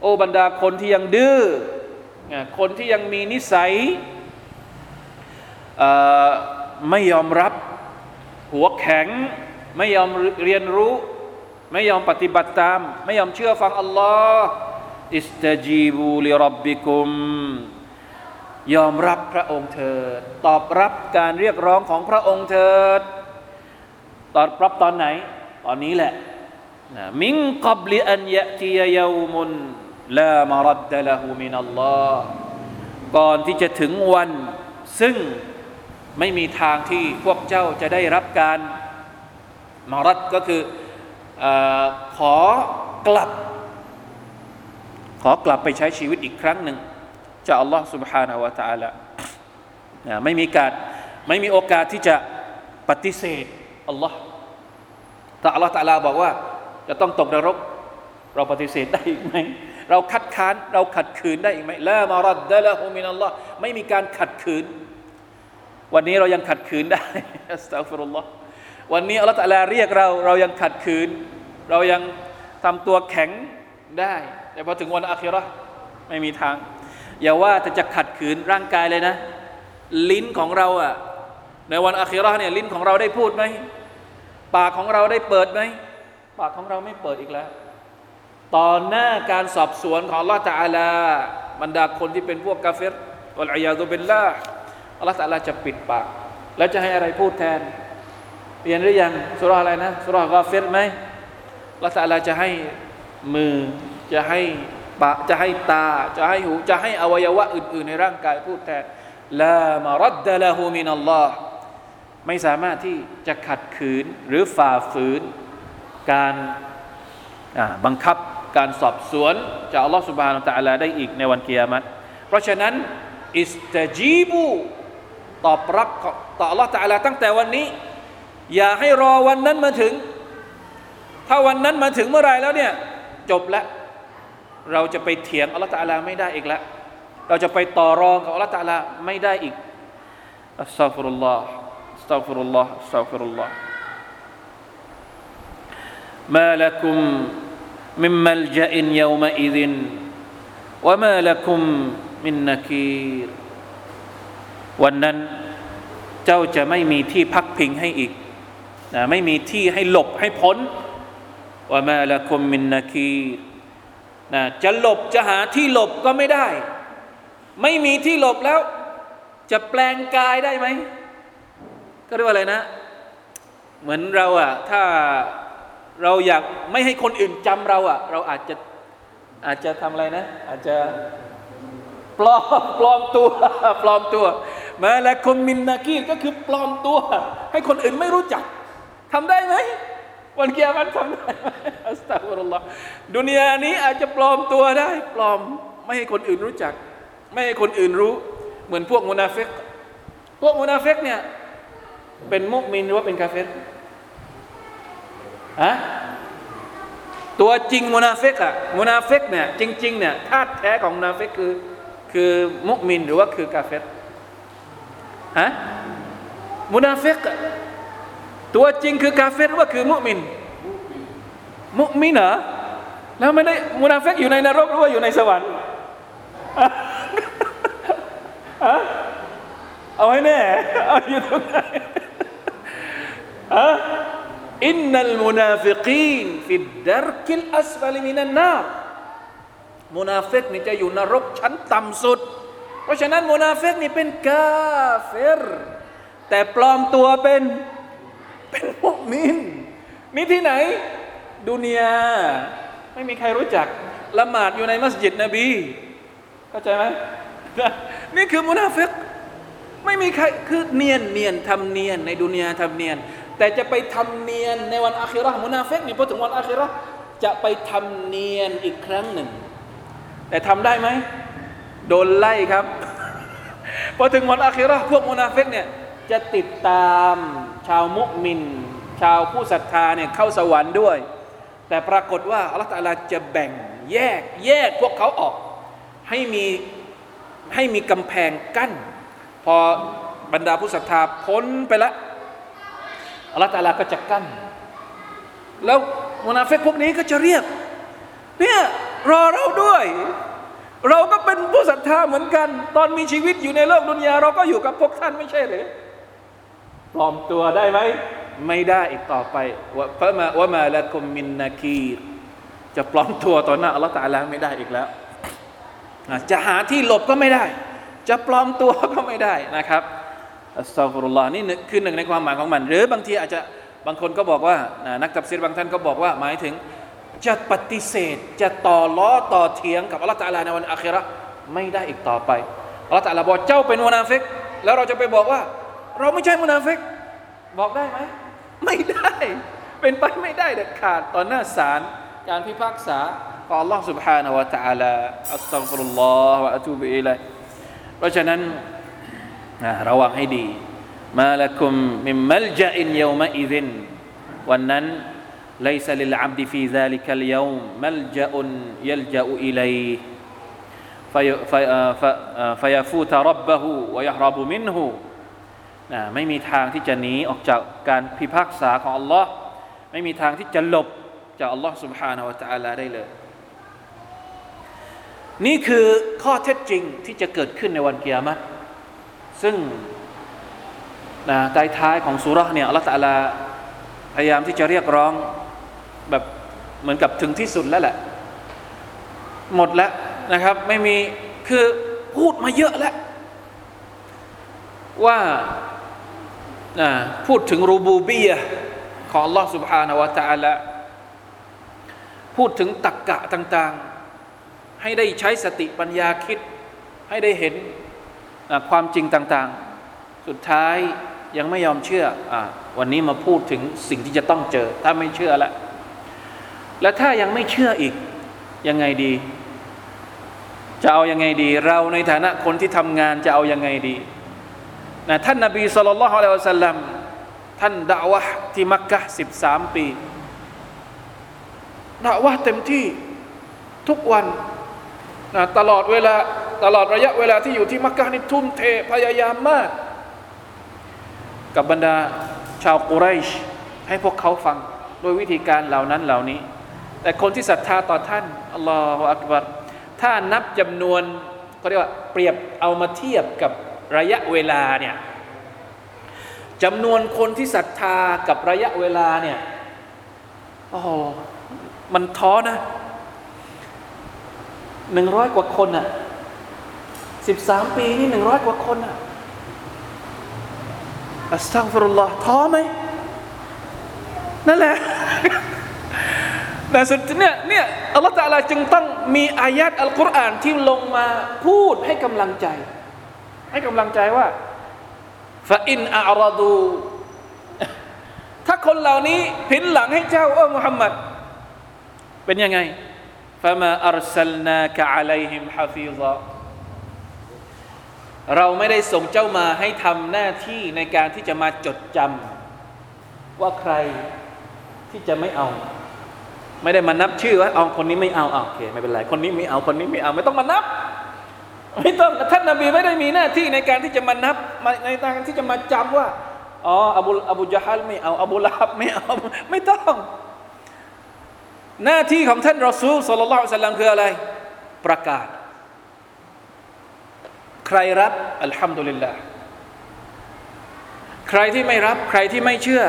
โอ้บรรดาคนที่ยังดื้อคนที่ยังมีนิสัยไม่ยอมรับ หัวแข็ง ไม่ยอมเรียนรู้ ไม่ยอมปฏิบัติตาม ไม่ยอมเชื่อฟังอัลลอฮ์อิสตจีบูลิรับบิกุมยอมรับพระองค์เถิด ตอบรับการเรียกร้องของพระองค์เถิด ตอบรับตอนไหน ตอนนี้แหละมิงกับลิอันยะตียามุนลามารัดละหูมินัลลอฮ์ก่อนที่จะถึงวัน ซึ่งไม่มีทางที่พวกเจ้าจะได้รับการมารัดก็คืออขอกลับ ขอกลับไปใช้ชีวิตอีกครั้งหนึ่งจากอัลลอฮ์ سبحانه และ تعالى ไม่มีการไม่มีโอกาสที่จะปฏิเสธ อัลลอฮ์ถ้าอัลลอฮ์ตะลาบอกว่า จะต้องตกนรก เราปฏิเสธได้อีกไหมเราคัดค้านเราขัดขืนได้อีกไหมละมารัดดะละฮูมินัลลอฮ์ไม่มีการขัดขืน วันนี้เรายังขัดขืนได้อัสตัฟิรุลลอฮ์วันนี้อัลลอฮฺตะลาเรียกเรา เรายังขัดขืน เรายังทำตัวแข็งได้ แต่พอถึงวันอาคิรอไม่มีทาง อย่าว่าแต่จะขัดขืนร่างกายเลยนะ ลิ้นของเราอะในวันอาคิรอเนี่ยลิ้นของเราได้พูดไหม ปากของเราได้เปิดไหมปากของเราไม่เปิดอีกแล้วตอนหน้าการสอบสวนของลอตะอาลาบรรดาคนที่เป็นพวกกาเฟรอัลอยาตุบิลลาอัลลอฮฺตะอาลาจะปิดปาก แล้วจะให้อะไรพูดแทนเปลี่ยนหรือยังสุราอะไรนะสุรากาเฟรไหมอัลลอฮฺตะอาลาจะให้มือจะให้ปากจะให้ตา จะให้หู จะให้อวัยวะอื่น ๆ ในร่างกายพูดแทนลามารัดดะละหูมินัลลอฮ์ ไม่สามารถที่จะขัดขืนหรือฝ่าฝืนการบังคับการสอบสวนจากอัลลอฮฺสุบฮานาตะลาได้อีกในวันกิยามัตเพราะฉะนั้นอิสตจีบูตอบรับต่ออัลลอฮฺตะลาตั้งแต่วันนี้ อย่าให้รอวันนั้นมาถึง ถ้าวันนั้นมาถึงเมื่อไรแล้วเนี่ยจบแล้วเราจะไปเถียงอัลลอฮฺตะลาไม่ได้อีกแล้ว เราจะไปต่อรองกับอัลลอฮฺตะลาไม่ได้อีกأستغفر الله أستغفر الله أستغفر الله ما لكم من ملجأ يومئذ وما لكم من نكير วันนั้นเจ้าจะไม่มีที่พักพิงให้อีกนะไม่มีที่ให้หลบให้พ้นว่ามาละคุมมินนาคีนะจะหลบจะหาที่หลบก็ไม่ได้ ไม่มีที่หลบแล้ว จะแปลงกายได้ไหม ก็เรียกว่าอะไรนะ เหมือนเราอะถ้าเราอยากไม่ให้คนอื่นจำเราอะเราอาจจะอาจจะทำอะไรนะ อาจจะปลอมปลอมตัวปลอมตัวما لكم من نكير ก็คือปลอมตัว ให้คนอื่นไม่รู้จักทำได้ไหมวันกิยามะฮ์ทำได้ไหมأستغفر الله ดุนยานี้อาจจะปลอมตัวได้ ปลอมไม่ให้คนอื่นรู้จัก ไม่ให้คนอื่นรู้ เหมือนพวกมุนาฟิกพวกมุนาฟิกเนี่ย เป็นมุมินหรือว่าเป็นกาเฟรอะตัวจริงมุนาฟิกอะมุนาฟิกเนี่ยจริงๆเนี่ยธาตุแท้ของมุนาฟิกคือคือมุกมินหรือว่าคือกาเฟตฮะมุนาเฟกตัวจริงคือกาเฟตหรือว่าคือมุกมิน มุกมินเหรอแล้วไม่ได้มุนาฟิกอยู่ในนรกหรือว่าอยู่ในสวรรค์เอาให้แน่เอาอยู่ตรงไหน إن المنافقين في الدرك الأسفل من النارมุนาฟิกนี่จะอยู่นรกชั้นต่ำสุด เพราะฉะนั้นมุนาฟิกนี่เป็นกาเฟรแต่ปลอมตัวเป็นเป็นมุมินนี่ที่ไหน ดุนยาไม่มีใครรู้จักละหมาดอยู่ในมัสยิดนบีเข้าใจไหมนี่คือมุนาฟิกไม่มีใครคือเนียนเนียนทำเนียนในดุนยาทำเนียน แต่จะไปทำเนียนในวันอาคิรอมุนาฟิกนี่พอถึงวันอาคิรอจะไปทำเนียนอีกครั้งหนึ่ง แต่ทำได้ไหมโดนไล่ครับ พอถึงวันอาคิรอพวกมุนาเฟกเนี่ยจะติดตามชาวมุกมิน ชาวผู้ศรัทธาเนี่ยเข้าสวรรค์ด้วย แต่ปรากฏว่าอัลลอฮฺตาลาจะแบ่งแยกแยกพวกเขาออก ให้มีให้มีกำแพงกั้น พอบรรดาผู้ศรัทธาพ้นไปแล้ว อัลลอฮฺตาลาก็จะกั้น แล้วมุนาฟิกพวกนี้ก็จะเรียก เนี่ยรอเราด้วย เราก็เป็นผู้ศรัทธาเหมือนกัน ตอนมีชีวิตอยู่ในโลกดุนยา เราก็อยู่กับพวกท่านไม่ใช่หรือปลอมตัวได้ไหม ไม่ได้อีกต่อไปว่าพระมาว่ามาละกุมมินนาคีจะปลอมตัวต่อหน้าอัลลอฮฺตาลาไม่ได้อีกแล้ว จะหาที่หลบก็ไม่ได้ จะปลอมตัวก็ไม่ได้นะครับ อัสซาฟุรุลลอฮ์นี่คือหนึ่งในความหมายของมัน หรือบางทีอาจจะบางคนก็บอกว่านักตับซีรบางท่านก็บอกว่า หมายถึงจะปฏิเสธจะต่อล้อต่อเถียงกับอัลลอฮฺตาลาในวันอาคิรอไม่ได้อีกต่อไปอัลลอฮฺตาลาบอกเจ้าเป็นมุนาฟิกแล้วเราจะไปบอกว่า เราไม่ใช่มุนาฟิกบอกได้ไหมไม่ได้ เป็นไปไม่ได้เด็ดขาดต่อหน้าศาลการพิพากษาของอัลลอฮฺ سبحانه และ تعالى อัสตัฟุรุลลอฮฺวะอะตูบิอิลัยเพราะฉะนั้น ระวังให้ดีมาละคุมมิมมัลจาอินเยวมาอิซินวันนั้น ليس للعبد في ذلك اليوم ملجأ يلجأ إليه في في فيفوت ربه ويهرب منه นะไม่มีทางที่จะหนีออกจากการพิพากษาของ Allah ไม่มีทางที่จะหลบจาก Allah سبحانه และ تعالى ได้เลย นี่คือข้อเท็จจริงที่จะเกิดขึ้นในวันเกียรติ ซึ่งนะท้ายท้ายของสุราเนี่ยอัลลอฮฺตะลาพยายามที่จะเรียกร้องแบบเหมือนกับถึงที่สุดแล้วแหละ หมดแล้วนะครับ ไม่มีคือพูดมาเยอะแล้ว ว่าพูดถึงรูบูบียของ Allah سبحانه และ تعالى พูดถึงตักกะต่าง ๆ ให้ได้ใช้สติปัญญาคิด ให้ได้เห็น ความจริงต่างๆ สุดท้ายยังไม่ยอมเชื่ออวันนี้มาพูดถึงสิ่งที่จะต้องเจอ ถ้าไม่เชื่อแล้วและถ้ายังไม่เชื่ออีกยังไงดี จะเอายังไงดี เราในฐานะคนที่ทำงานจะเอายังไงดีนะท่านนบีสุลต่านละฮ์อะลัยฮิวะสัลลัมท่านด่าวะที่มักกะสิบสามปีด่าวะเต็มที่ทุกวัน นะตลอดเวลาตลอดระยะเวลาที่อยู่ที่มักกะนี่ทุ่มเทพยายามมาก กับบรรดาชาวกุไรชให้พวกเขาฟังโดยวิธีการเหล่านั้นเหล่านี้ แต่คนที่ศรัทธาต่อท่านอัลลอฮฺอักบัรถ้านับจำนวนก็เรียกว่าเปรียบเอามาเทียบกับระยะเวลาเนี่ยจำนวนคนที่ศรัทธากับระยะเวลาเนี่ยโอ้โหมันท้อนะ หนึ่งร้อยกว่าคนอะสิบสามปีนี่หนึ่งร้อยกว่าคนอะอัสตังฟรุลลอฮ์ท้อไหมนั่นแหละแต่สุดเนี่ยเนี่ยอัลลอฮฺตะลาจึงต้องมีอายัดอัลกุรอานที่ลงมาพูดให้กำลังใจ ให้กำลังใจว่าฟาอินอารดู ถ้าคนเหล่านี้ผินหลังให้เจ้าโอ้มุฮัมมัดเป็นยังไง ฟามาอัลสลนากะอะลัยฮิมฮะเราไม่ได้ส่งเจ้ามาให้ทำหน้าที่ในการที่จะมาจดจำว่าใครที่จะไม่เอา ไม่ได้มานับชื่อว่าเอาคนนี้ไม่เอาเอาโอเคไม่เป็นไรคนนี้ไม่เอาคนนี้ไม่เอา ไม่ต้องมานับ ไม่ต้องท่านนบีไม่ได้มีหน้าที่ในการที่จะมานับในการที่จะมาจำว่าอ๋ออบูอบูจฮัลไม่เอาอบูลาบไม่เอาไม่ต้อง หน้าที่ของท่านรอซูลสุลต่านสัลลัมคืออะไร ประกาศ ใครรับอัลฮัมดุลิลลาห์ใครที่ไม่รับใครที่ไม่เชื่อ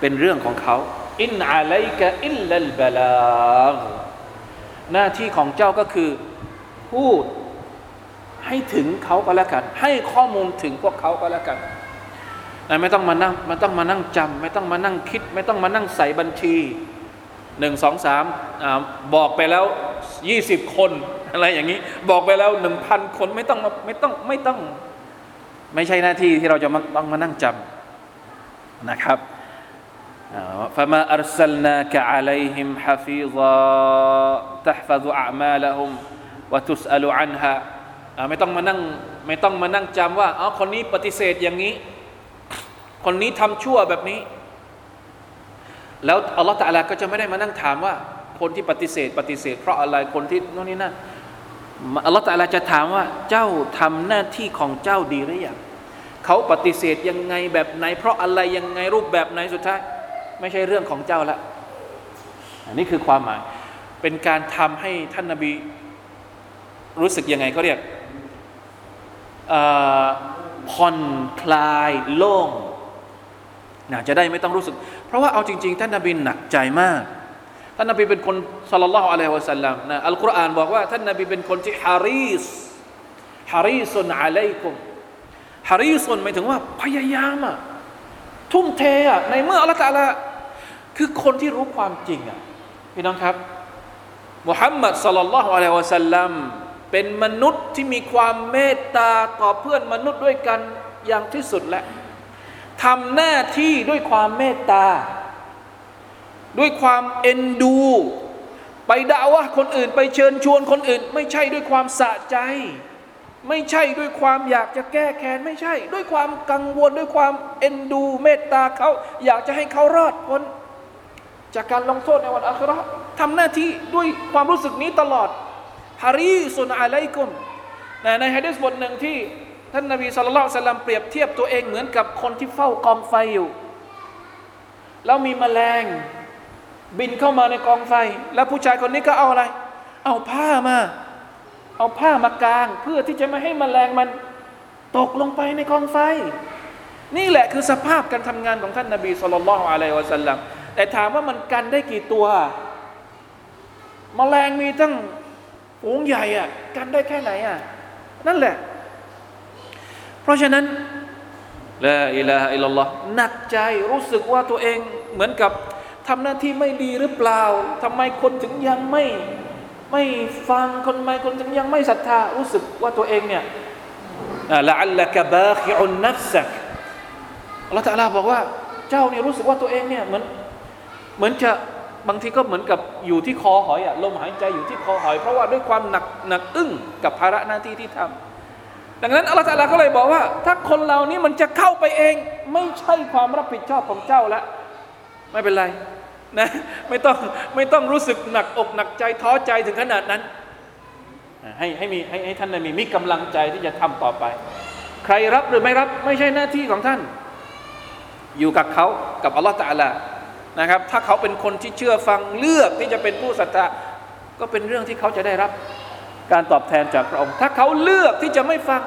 เป็นเรื่องของเขาอินอาลัยกะอิลลัลบลาหน้าที่ของเจ้าก็คือพูดให้ถึงเขาก็แล้วกัน ให้ข้อมูลถึงพวกเขาก็แล้วกันไม่ต้องมานั่งไม่ต้องมานั่งจำไม่ต้องมานั่งคิด ไม่ต้องมานั่งใส่บัญชี หนึ่งสองสามบอกไปแล้วยี่สิบคนอะไรอย่างนี้ บอกไปแล้วหนึ่งพันคนไม่ต้องไม่ต้องไม่ต้อง ไม่ใช่หน้าที่ที่เราจะมาต้องมานั่งจำนะครับฟะมาอัลสลนากะอัลัยฮิมฮะฟีซาตัฟซุอามาละฮุมวะตุสอลุอันฮะไม่ต้องมานั่งไม่ต้องมานั่งจำว่าอ๋อคนนี้ปฏิเสธอย่างนี้ คนนี้ทำชั่วแบบนี้ แล้วอัลลอฮฺตะลาก็จะไม่ได้มานั่งถามว่า คนที่ปฏิเสธ ปฏิเสธ เพราะอะไรคนที่โน่นนี่นั่นอัลลอฮฺตะลาจะถามว่าเจ้าทำหน้าที่ของเจ้าดีหรือยังเขาปฏิเสธยังไงแบบไหน เพราะอะไรยังไงรูปแบบไหนสุดท้าย ไม่ใช่เรื่องของเจ้าละอันนี้คือความหมายเป็นการทำให้ท่านนาบีรู้สึกยังไงเขาเรียกผ่อนคลายโล่งนะจะได้ไม่ต้องรู้สึกเพราะว่าเอาจริง ๆ ท่านนาบีหนักใจมาก ท่านนาบีเป็นคนสัลลัลลอฮุอะลัยฮิวะสัลลัมนะอัลกุรอานบอกว่าท่านนาบีเป็นคนที่ฮารีสฮารีสุนอะลัยกุมฮารีสุนหมายถึงว่าพยายามอะทุ่มเทอะในเมื่ออัลลอฮฺตาลาคือคนที่รู้ความจริงอะพี่น้องครับมุฮัมมัดสัลลัลลอฮุอะลัยฮิวะสัลลัมเป็นมนุษย์ที่มีความเมตตาต่อเพื่อนมนุษย์ด้วยกันอย่างที่สุดและ ทำหน้าที่ด้วยความเมตตา ด้วยความเอ็นดู ไปด่าว่าคนอื่นไปเชิญชวนคนอื่น ไม่ใช่ด้วยความสะใจ ไม่ใช่ด้วยความอยากจะแก้แค้นไม่ใช่ ด้วยความกังวลด้วยความเอ็นดู เมตตาเขาอยากจะให้เขารอดพ้นจากการลงโทษในวันอัคราทำหน้าที่ด้วยความรู้สึกนี้ตลอดฮารีสุนอะไลกุมในฮะดีษบทหนึ่งที่ ท่านนบีสุลต่านเปรียบเทียบตัวเองเหมือนกับคนที่เฝ้ากองไฟอยู่ แล้วมีแมลงบินเข้ามาในกองไฟ แล้วผู้ชายคนนี้ก็เอาอะไร เอาผ้ามา เอาผ้ามากาง เพื่อที่จะไม่ให้แมลงมันตกลงไปในกองไฟ นี่แหละคือสภาพการทำงานของท่านนาบีสุลต่านอะลัยวะสัลลัมแต่ถามว่ามันกันได้กี่ตัวแมลงมีตั้งฝูงใหญ่อะกันได้แค่ไหนอะนั่นแหละ เพราะฉะนั้นละอิลาฮะอิลลัลลอฮ์หนักใจรู้สึกว่าตัวเองเหมือนกับทำหน้าที่ไม่ดีหรือเปล่าทำไมคนถึงยังไม่ไม่ฟังคนไม่คนถึงยังไม่ศรัทธารู้สึกว่าตัวเองเนี่ยละอัลละกะบาคิอุนนัฟซักอัลลอฮฺตะลาบอกว่า เจ้าเนี่ยรู้สึกว่าตัวเองเนี่ยเหมือนเหมือนจะบางทีก็เหมือนกับอยู่ที่คอหอยอะลมหายใจอยู่ที่คอหอย เพราะว่าด้วยความหนักหนักอึ้งกับภาระหน้าที่ที่ทำ ดังนั้นอัลลอฮฺตะลาก็เลยบอกว่า ถ้าคนเหล่านี้มันจะเข้าไปเอง ไม่ใช่ความรับผิดชอบของเจ้าล้วไม่เป็นไรนะไม่ต้องไม่ต้องรู้สึกหนักอกหนักใจท้อใจถึงขนาดนั้น ให้ให้มีให้ให้ท่านมีมีกำลังใจที่จะทำต่อไป ใครรับหรือไม่รับไม่ใช่หน้าที่ของท่าน อยู่กับเขากับอัลลอฮฺตะลานะครับ ถ้าเขาเป็นคนที่เชื่อฟังเลือกที่จะเป็นผู้ศรัทธาก็เป็นเรื่องที่เขาจะได้รับ การตอบแทนจากพระองค์ ถ้าเขาเลือกที่จะไม่ฟัง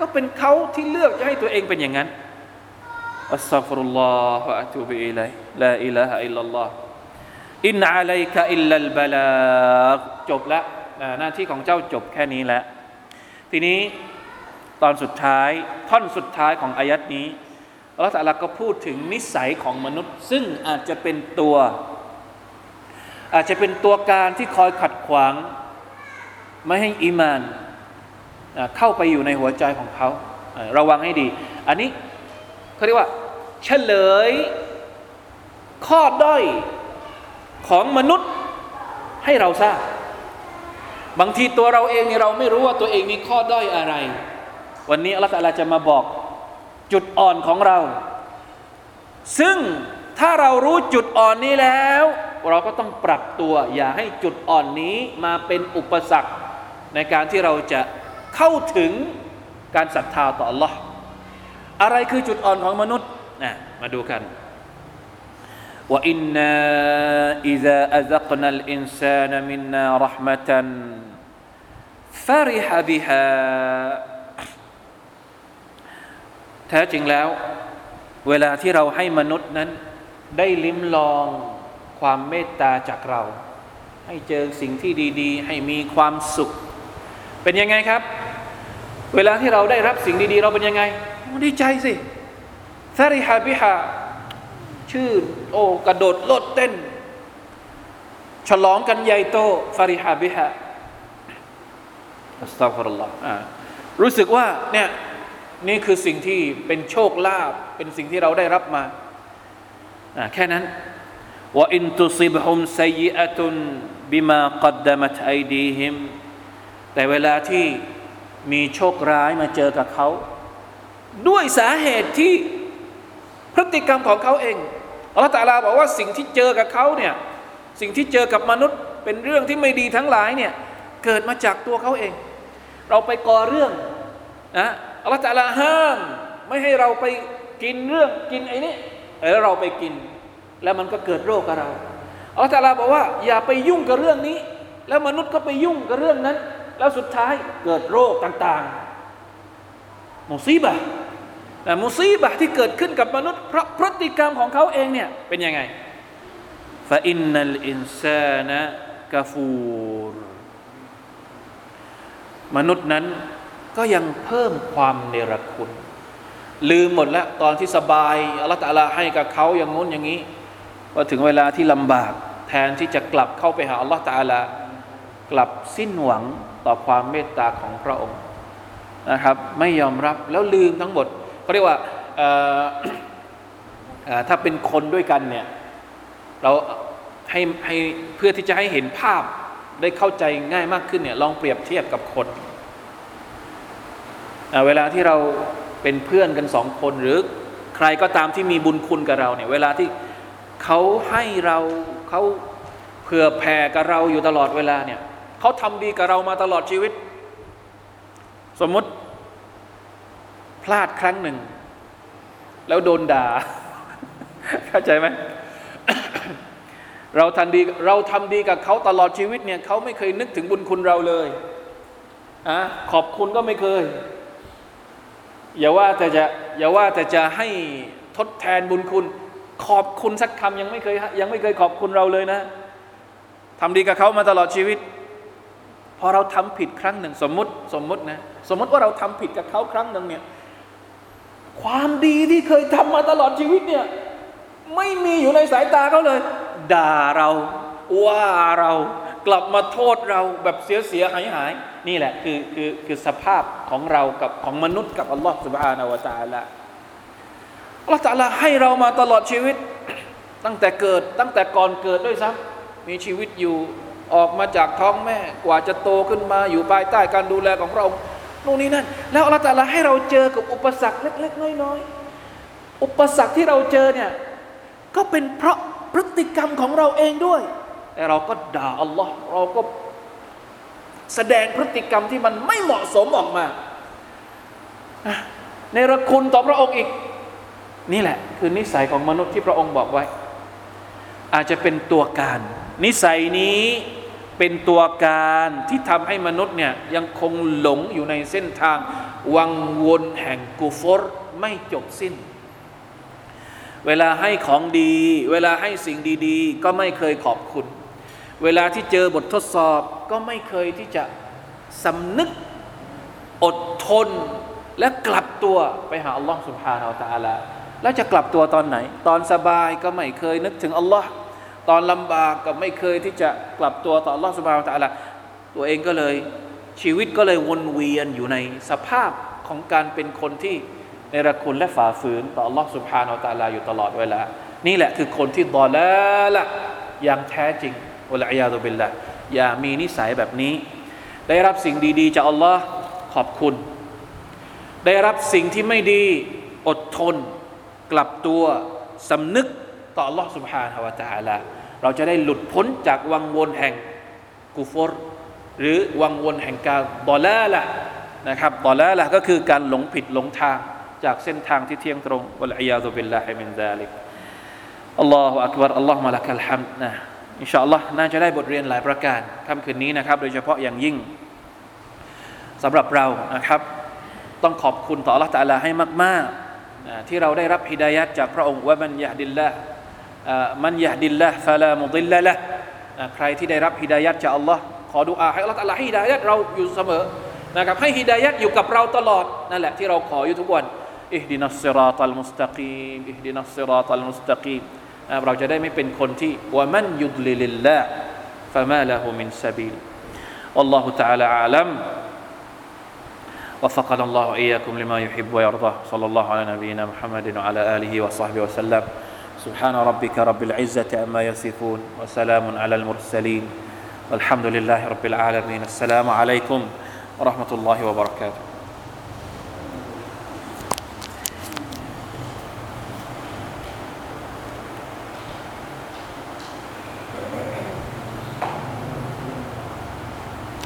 ก็เป็นเขาที่เลือกจะให้ตัวเองเป็นอย่างนั้นأستغفر الله أتوب إليه لا إله إلا الله إن عليك إلا البلاغ จบแล้วหน้าที่ของเจ้าจบแค่นี้แล้วทีนี้ตอนสุดท้ายท่อนสุดท้ายของอายัดนี้อัลลอฮฺลาก็พูดถึงนิสัยของมนุษย์ ซึ่งอาจจะเป็นตัว อาจจะเป็นตัวการที่คอยขัดขวาง ไม่ให้อีมานเข้าไปอยู่ในหัวใจของเขา ระวังให้ดี อันนี้เขาเรียกว่าเฉลยข้อด้อยของมนุษย์ให้เราทราบบางทีตัวเราเองเนี่ยเราไม่รู้ว่าตัวเองมีข้อด้อยอะไร วันนี้อัลลอฮฺจะมาบอกจุดอ่อนของเรา ซึ่งถ้าเรารู้จุดอ่อนนี้แล้ว เราก็ต้องปรับตัว อย่าให้จุดอ่อนนี้มาเป็นอุปสรรค ในการที่เราจะเข้าถึงการศรัทธาต่อ Allah อะไรคือจุดอ่อนของมนุษย์นะมาดูกันว่าอินนาอิซาอัซกนัลอินซานมินนารหมะตันฟาริฮบิฮาแท้จริงแล้ว เวลาที่เราให้มนุษย์นั้น ได้ลิ้มลองความเมตตาจากเรา ให้เจอสิ่งที่ดี ๆ ให้มีความสุข เป็นยังไงครับ เวลาที่เราได้รับสิ่งดี ๆ เราเป็นยังไงดีใจสิฟาริฮาบิฮาชื่อโอ้กระโดดโลดเต้น ฉลองกันใหญ่โตฟาริฮาบิฮาอัสตัฟรุลลอฮ์รู้สึกว่าเนี่ยนี่คือสิ่งที่เป็นโชคลาภเป็นสิ่งที่เราได้รับมาแค่นั้นว่าอินตุซิบฮุมไซยอะตุนบิมากัดดมัตไอดีฮิม แต่เวลาที่มีโชคร้ายมาเจอกับเขา ด้วยสาเหตุที่พฤติกรรมของเขาเองอัลลอฮฺตาลาบอกว่าสิ่งที่เจอกับเขาเนี่ยสิ่งที่เจอกับมนุษย์เป็นเรื่องที่ไม่ดีทั้งหลายเนี่ยเกิดมาจากตัวเขาเอง เราไปก่อเรื่องนะอัลลอฮฺตาลาห้ามไม่ให้เราไปกินเรื่องกินไอ้นี่แล้วเราไปกิน แล้วมันก็เกิดโรคกับเราอัลลอฮฺตาลาบอกว่าอย่าไปยุ่งกับเรื่องนี้ แล้วมนุษย์ก็ไปยุ่งกับเรื่องนั้น แล้วสุดท้ายเกิดโรคต่างๆ มุซีบะแต่มุซีบะที่เกิดขึ้นกับมนุษย์เพราะพฤติกรรมของเขาเองเนี่ยเป็นยังไงฟาอินนัลอินซานะกาฟูรมนุษย์นั้นก็ยังเพิ่มความเนรคุณ ลืมหมดแล้วตอนที่สบายอัลลอฮฺตะลาให้กับเขาอย่างงู้นอย่างนี้พอถึงเวลาที่ลำบาก แทนที่จะกลับเข้าไปหาอัลลอฮฺตะลากลับสิ้นหวัง ต่อความเมตตาของพระองค์นะครับ ไม่ยอมรับแล้วลืมทั้งหมดเขาเรียกว่าถ้าเป็นคนด้วยกันเนี่ยเราให้ให้เพื่อที่จะให้เห็นภาพได้เข้าใจง่ายมากขึ้นเนี่ยลองเปรียบเทียบกับคนเวลาที่เราเป็นเพื่อนกันสองคนหรือใครก็ตามที่มีบุญคุณกับเราเนี่ยเวลาที่เขาให้เราเขาเผื่อแผ่กับเราอยู่ตลอดเวลาเนี่ย เขาทำดีกับเรามาตลอดชีวิต สมมติพลาดครั้งหนึ่ง แล้วโดนด่า เข้าใจไหมเราทำดีเราทำดีกับเขาตลอดชีวิตเนี่ยเขาไม่เคยนึกถึงบุญคุณเราเลยอะขอบคุณก็ไม่เคย อย่าว่าแต่จะอย่าว่าแต่จะให้ทดแทนบุญคุณ ขอบคุณสักคำยังไม่เคยยังไม่เคยขอบคุณเราเลยนะทำดีกับเขามาตลอดชีวิต พอเราทำผิดครั้งหนึ่งสมมติสมมตินะสมมติว่าเราทำผิดกับเขาครั้งหนึ่งเนี่ยความดีที่เคยทำมาตลอดชีวิตเนี่ยไม่มีอยู่ในสายตาเขาเลย ด่าเราว่าเรากลับมาโทษเราแบบเสียเสียหายหายนี่แหละคือคือคือสภาพของเรากับของมนุษย์กับอัลลอฮฺสุบฮานาวะตาละอัลลอฮฺตาลาให้เรามาตลอดชีวิต ตั้งแต่เกิดตั้งแต่ก่อนเกิดด้วยซ้ำมีชีวิตอยู่ ออกมาจากท้องแม่กว่าจะโตขึ้นมาอยู่ภายใต้การดูแลของเราโน่นนี่นั่นแล้วอัลลอฮฺตาลาให้เราเจอกับอุปสรรคเล็ก ๆ น้อยๆอุปสรรคที่เราเจอเนี่ยก็เป็นเพราะพฤติกรรมของเราเองด้วย แต่เราก็ด่าอัลลอฮ์เราก็แสดงพฤติกรรมที่มันไม่เหมาะสมออกมา ในระคุณต่อพระองค์อีก นี่แหละ คือนิสัยของมนุษย์ที่พระองค์บอกไว้ อาจจะเป็นตัวการ นิสัยนี้ เป็นตัวการที่ทำให้มนุษย์เนี่ยยังคงหลงอยู่ในเส้นทาง วังวนแห่งกูฟรไม่จบสิ้น เวลาให้ของดี เวลาให้สิ่งดีๆ ก็ไม่เคยขอบคุณ เวลาที่เจอบททดสอบก็ไม่เคยที่จะสำนึกอดทน และกลับตัวไปหาอัลลอฮ์สุบฮานาอัลตะลาแล้วจะกลับตัวตอนไหน ตอนสบายก็ไม่เคยนึกถึงอัลลอฮ์ ตอนลำบากก็ไม่เคยที่จะกลับตัวต่ออัลลอฮ์สุบฮานาอัลตะลาตัวเองก็เลยชีวิตก็เลยวนเวียนอยู่ในสภาพของการเป็นคนที่ในระคุณและฝ่าฝืนต่ออัลลอฮ์สุบฮานาอัลตะลาอยู่ตลอดเวลา นี่แหละคือคนที่ดอลละละอย่างแท้จริงอัลลอฮฺยาตุบิลละอย่ามีนิสัยแบบนี้ ได้รับสิ่งดีๆจากอัลลอฮ์ขอบคุณ ได้รับสิ่งที่ไม่ดีอดทน กลับตัวสำนึกต่อ Allah سبحانه และ تعالى เราจะได้หลุดพ้นจากวังวนแห่งกุฟรหรือวังวนแห่งการดอลาละนะครับดอลาละก็คือการหลงผิดหลงทางจากเส้นทางที่เที่ยงตรงوالعياذ بالله من ذلك الله أكبر اللهم لك الحمد นะإن شاء الله น่าจะได้บทเรียนหลายประการค่ำคืนนี้นะครับ โดยเฉพาะอย่างยิ่งสำหรับเรานะครับ ต้องขอบคุณต่อ Allah ตาลาให้มากๆที่เราได้รับฮิดายัดจากพระองค์ومن يهد الله มันยะดิลละฟาลามุดิลละละใครที่ได้รับฮิดายัดจาก Allah ขอดุอาให้ Allah ตาลาให้ฮิดายัดเราอยู่เสมอนะครับให้ฮิดายัดอยู่กับเราตลอดนั่นแหละที่เราขออยู่ทุกวันอิฮดินัสซิราตัลมุสตะกีมอิฮดินัสซิราตัลมุสตะกีมเราจะได้ไม่เป็นคนที่ว่ามันยุดลิลลาฟะมาละหูมินซาบิล والله تعالى أعلم وفقنا الله وإياكم لما يحب ويرضى صلى الله على نبينا محمد وعلى آله وصحبه وسلم سبحان ربك رب العزة عما يصفون وسلام على المرسلين والحمد لله رب العالمين. السلام عليكم ورحمة الله وبركاته.